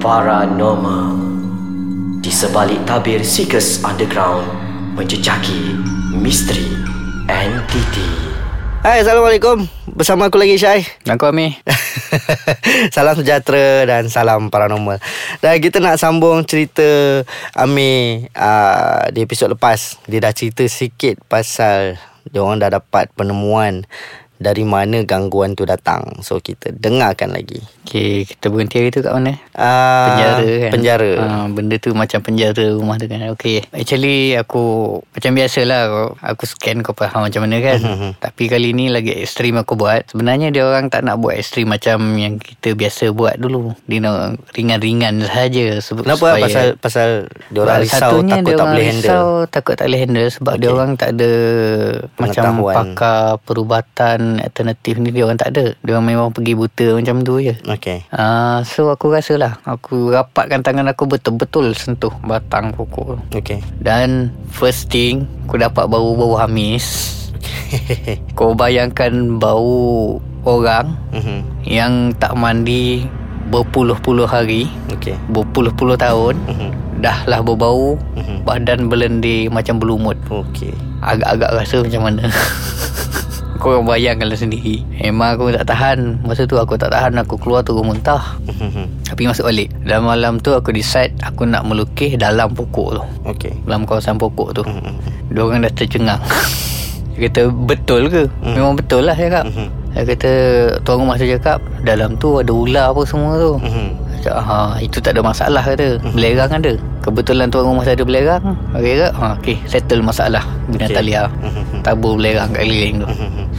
paranormal Di sebalik tabir Seekers Underground Menjejaki misteri entiti Hai, Assalamualaikum. Bersama aku lagi Syai. Aku Amir salam sejahtera dan salam paranormal. Dan kita nak sambung cerita Amir uh, di episod lepas. Dia dah cerita sikit pasal dia orang dah dapat penemuan dari mana gangguan tu datang. So kita dengarkan lagi. Okay kita berhenti hari tu kat mana? Uh, penjara kan? Penjara. Uh, benda tu macam penjara rumah tu kan. Okay. Actually aku macam biasalah aku, aku scan kau faham macam mana kan. Mhm. Tapi kali ni lagi ekstrim aku buat. Sebenarnya dia orang tak nak buat ekstrim macam yang kita biasa buat dulu. Dia nak ringan-ringan saja. Sebab Kenapa? supaya- Pasal pasal dia orang risau takut tak boleh handle. risau, takut tak boleh handle sebab okay. dia orang tak ada macam pakar perubatan alternatif ni dia orang tak ada. Dia orang memang pergi buta macam tu je. Okay. Ah, so aku rasa lah Aku rapatkan tangan aku betul-betul sentuh batang pokok tu. Okay. Dan first thing Aku dapat bau-bau hamis Kau bayangkan bau orang Mhm. Yang tak mandi berpuluh-puluh hari Okay. Berpuluh-puluh tahun Mhm. Dah lah berbau Mhm. Badan belendir macam berlumut Okay. Agak-agak rasa macam mana Kau bayangkanlah sendiri Memang aku tak tahan Masa tu aku tak tahan Aku keluar turun muntah. Tapi masuk balik Dalam malam tu aku decide Aku nak melukis dalam pokok tu Okay. Dalam kawasan pokok tu. Dia orang dah tercengang Dia kata betul ke? Memang betul lah cakap Mhm. Dia kata Tuan rumah tu cakap Dalam tu ada ular apa semua tu. Cakap, ha, itu tak ada masalah kata Belerang ada Kebetulan tuan rumah saya ada belerang Okay ke? Ha, okay, settle masalah Binatang Okay. liar. Tabur belerang kat keliling tu.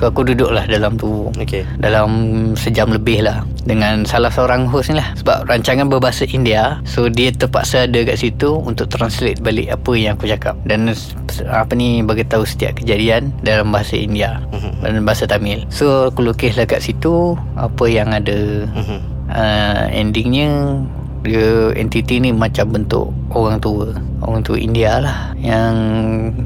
So aku duduk lah dalam tu. Okay. dalam sejam lebih lah. Dengan salah seorang host ni lah. Sebab rancangan berbahasa India so dia terpaksa ada kat situ untuk translate balik apa yang aku cakap. Dan apa ni bagi tahu setiap kejadian dalam bahasa India. Mhm. dan bahasa Tamil. So aku lukislah kat situ apa yang ada. Mhm. uh, endingnya dia entiti ni macam bentuk orang tua orang tua India lah. Yang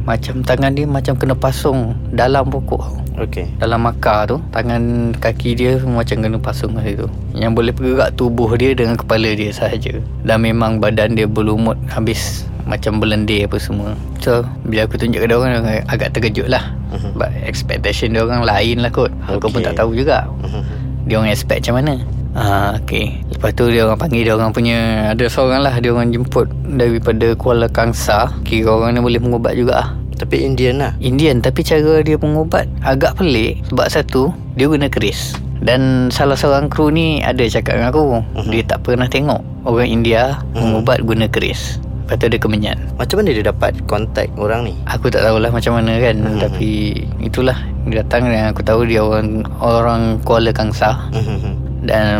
macam tangan dia macam kena pasung dalam pokok. Okay. dalam akar tu Tangan kaki dia semua macam kena pasung kat situ. Yang boleh bergerak tubuh dia dengan kepala dia sahaja. Dan memang badan dia berlumut habis Macam belendir apa semua. So bila aku tunjuk ke dia orang agak terkejut lah. Mhm. But expectation dia orang lain lah kot. Aku pun Okay. tak tahu juga. Mhm. Dia orang expect macam mana Ah, okay. Lepas tu dia orang panggil dia orang punya ada seorang lah dia orang jemput daripada Kuala Kangsar. Kira orang ni boleh mengubat juga ah. Tapi Indian lah. Indian tapi cara dia mengubat agak pelik sebab satu dia guna keris dan salah seorang kru ni ada cakap dengan aku uh-huh. dia tak pernah tengok orang India uh-huh. mengubat guna keris lepas tu dia kemenyan Macam mana dia dapat kontak orang ni? aku tak tahulah macam mana kan uh-huh. tapi itulah dia datang dan aku tahu dia orang orang Kuala Kangsar Mhm. Dan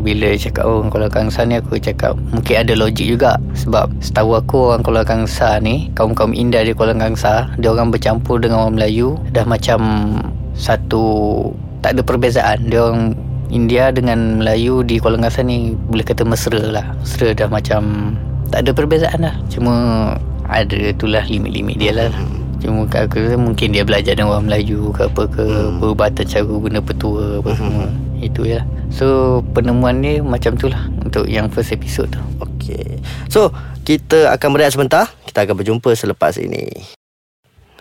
bila cakap oh, orang Kuala Kangsar ni aku cakap mungkin ada logik juga. Sebab setahu aku orang Kuala Kangsar ni kaum-kaum India di Kuala Kangsar dia orang bercampur dengan orang Melayu. Dah macam satu tak ada perbezaan. Dia orang India dengan Melayu di Kuala Kangsar ni boleh kata mesra lah. Mesra dah macam tak ada perbezaan lah. Cuma ada itulah limit-limit dia lah. Cuma kat aku rasa mungkin dia belajar dengan orang Melayu ke apa ke hmm. Perubatan cara guna petua apa semua. Itu ya So penemuan ni macam tu lah Untuk yang first episode tu Okay. So, kita akan berehat sebentar. Kita akan berjumpa selepas ini.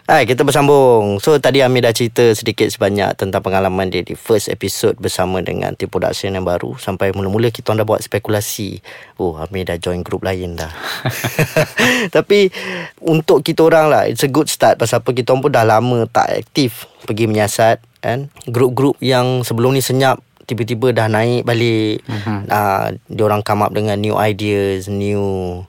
Hai, kita bersambung. So, tadi Amir dah cerita sedikit sebanyak tentang pengalaman dia di first episode bersama dengan tim production yang baru. Sampai mula-mula kita dah buat spekulasi. Oh, Amir dah join grup lain dah. Tapi, untuk kita orang lah, it's a good start. Pasal apa, kita pun dah lama tak aktif pergi menyiasat. Kan? Grup-grup yang sebelum ni senyap tiba-tiba dah naik balik mm-hmm. uh, dia orang come up dengan new ideas new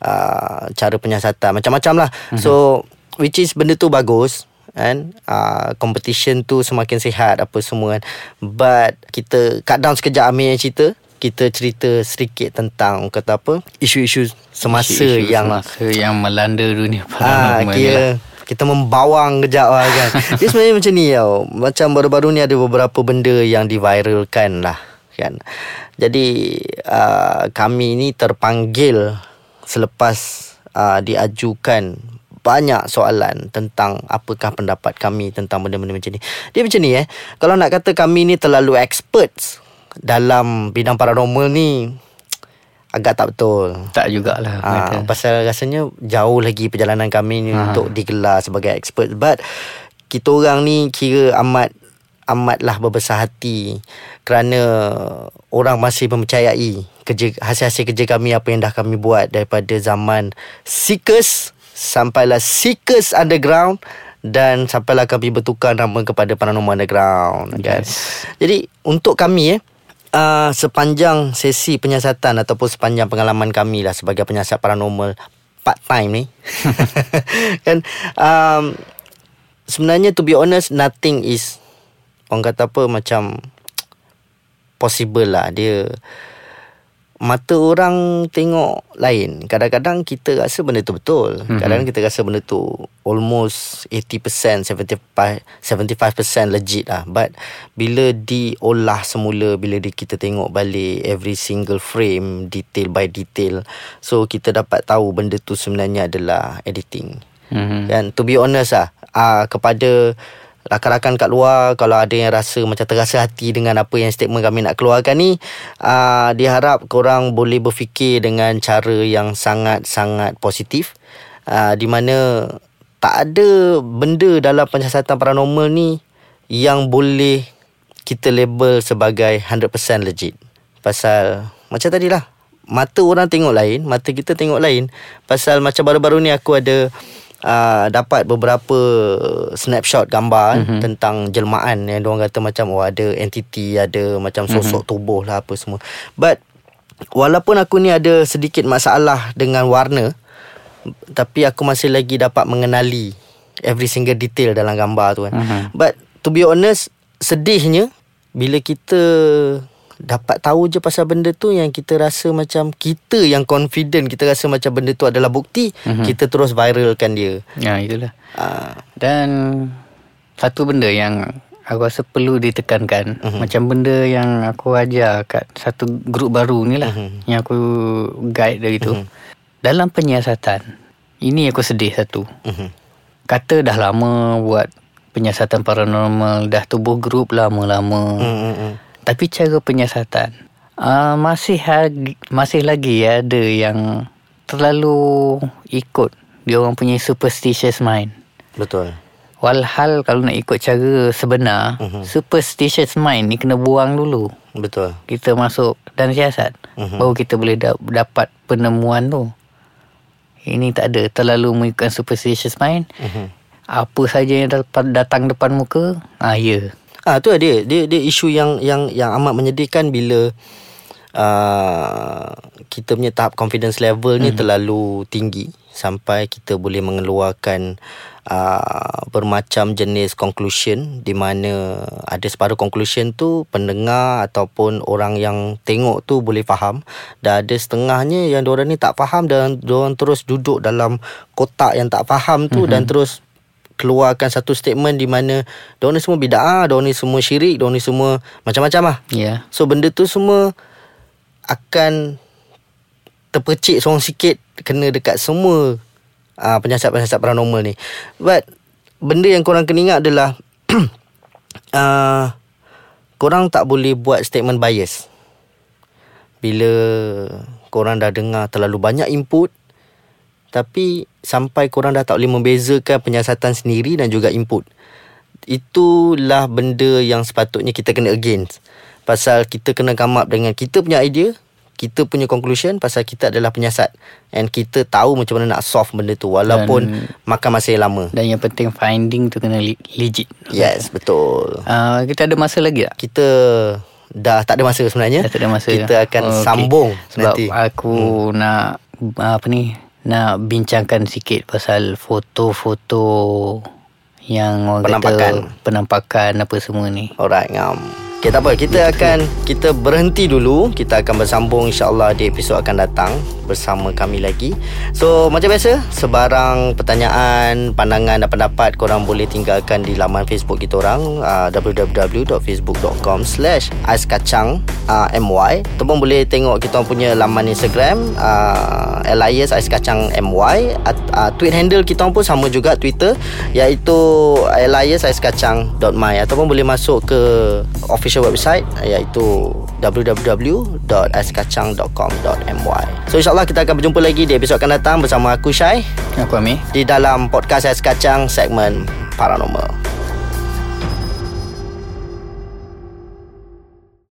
uh, cara penyiasatan macam-macam lah mm-hmm. so which is benda tu bagus kan uh, competition tu semakin sihat apa semua kan but kita cut down sekejap Amir yang cerita kita cerita sedikit tentang kata apa isu-isu semasa Isu-isu yang semasa yang melanda dunia Ah, paranormal ni lah. Kita membawang kejap lah kan Dia sebenarnya macam ni tau Macam baru-baru ni ada beberapa benda yang diviralkan lah kan Jadi uh, kami ni terpanggil selepas uh, diajukan banyak soalan tentang apakah pendapat kami tentang benda-benda macam ni. Dia macam ni eh. Kalau nak kata kami ni terlalu experts dalam bidang paranormal ni agak tak betul. Tak jugalah Ah, kata. pasal rasanya jauh lagi perjalanan kami ni Ah. untuk digelar sebagai expert. But kita orang ni kira amat amatlah berbesar hati kerana orang masih mempercayai kerja hasil-hasil kerja kami apa yang dah kami buat daripada zaman Seekers sampailah Seekers Underground dan sampailah kami bertukar nama kepada Paranormal Underground kan. Yes. Jadi untuk kami eh uh, sepanjang sesi penyiasatan ataupun sepanjang pengalaman kami lah sebagai penyiasat paranormal part time ni. Kan um, sebenarnya to be honest nothing is orang kata apa macam possible lah. Dia mata orang tengok lain kadang-kadang kita rasa benda tu betul mm-hmm. kadang-kadang kita rasa benda tu almost 80% 75 75% legit lah but bila diolah semula bila di, kita tengok balik every single frame detail by detail so kita dapat tahu benda tu sebenarnya adalah editing Mhm. kan to be honest lah uh, kepada rakan-rakan kat luar kalau ada yang rasa macam terasa hati dengan apa yang statement kami nak keluarkan ni uh, diharap korang boleh berfikir dengan cara yang sangat-sangat positif. Uh, di mana tak ada benda dalam penyiasatan paranormal ni yang boleh kita label sebagai 100% legit. Pasal macam tadilah mata orang tengok lain mata kita tengok lain. Pasal macam baru-baru ni aku ada uh, dapat beberapa snapshot gambar mm-hmm. tentang jelmaan yang diorang kata macam oh ada entity ada macam sosok mm-hmm. tubuh lah apa semua but walaupun aku ni ada sedikit masalah dengan warna tapi aku masih lagi dapat mengenali every single detail dalam gambar tu kan Mhm. but to be honest sedihnya bila kita dapat tahu je pasal benda tu yang kita rasa macam kita yang confident kita rasa macam benda tu adalah bukti mm-hmm. kita terus viralkan dia Ya itulah uh, Dan Satu benda yang Aku rasa perlu ditekankan Mhm. uh-huh. Macam benda yang aku ajar Kat satu grup baru ni lah Mhm. uh-huh. Yang aku guide dari tu uh-huh. Dalam penyiasatan Ini aku sedih satu uh-huh. Kata dah lama buat Penyiasatan paranormal Dah tubuh grup lama-lama Mm-mm. Tapi cara penyiasatan uh, Masih lagi, Masih lagi ada yang Terlalu Ikut Dia orang punya superstitious mind. Betul. Walhal kalau nak ikut cara sebenar uh-huh. Superstitious mind ni kena buang dulu. Betul. Kita masuk dan siasat. Uh-huh. Baru kita boleh da- dapat penemuan tu. Ini tak ada. Terlalu mengikutkan superstitious mind. Uh-huh. Apa saja yang datang depan muka Ah ya Ah tu dia dia dia isu yang yang yang amat menyedihkan bila uh, kita punya tahap confidence level ni Mhm. terlalu tinggi sampai kita boleh mengeluarkan uh, bermacam jenis conclusion di mana ada separuh conclusion tu pendengar ataupun orang yang tengok tu boleh faham dan ada setengahnya yang diorang ni tak faham dan diorang terus duduk dalam kotak yang tak faham tu mm-hmm. dan terus keluarkan satu statement di mana diorang ni semua bid'ah, diorang ni semua syirik, diorang ni semua macam-macam lah. Ya So benda tu semua akan terpercik seorang sikit kena dekat semua uh, penyiasat-penyiasat paranormal ni. But benda yang korang kena ingat adalah uh, korang tak boleh buat statement bias. Bila korang dah dengar terlalu banyak input tapi sampai korang dah tak boleh membezakan penyiasatan sendiri dan juga input. Itulah benda yang sepatutnya kita kena against. Pasal kita kena come up dengan kita punya idea, kita punya conclusion pasal kita adalah penyiasat and kita tahu macam mana nak solve benda tu walaupun Dan- makan masa yang lama. Dan yang penting finding tu kena le- legit Yes, betul. uh, Kita ada masa lagi tak? Kita dah tak ada masa sebenarnya. Dah tak ada masa Kita akan Okey. sambung Sebab nanti. aku hmm. nak Apa ni Nak bincangkan sikit Pasal foto-foto Yang orang Penampakan. kata Penampakan apa semua ni Alright, ngam. Okay, tak apa. Kita akan kita berhenti dulu. Kita akan bersambung insya-Allah di episod akan datang bersama kami lagi. So, macam biasa, sebarang pertanyaan, pandangan dan pendapat korang boleh tinggalkan di laman Facebook kita orang uh, www.facebook.com/aiskacang uh, ataupun boleh tengok kita orang punya laman Instagram uh, Elias Ais Kacang MY At, uh, tweet handle kita orang pun sama juga Twitter iaitu Elias Ais Kacang .my ataupun boleh masuk ke official website iaitu www.aiskacang.com.my So insyaAllah kita akan berjumpa lagi di episod akan datang bersama aku Syai Aku Amir di dalam podcast Ais Kacang segmen Paranormal.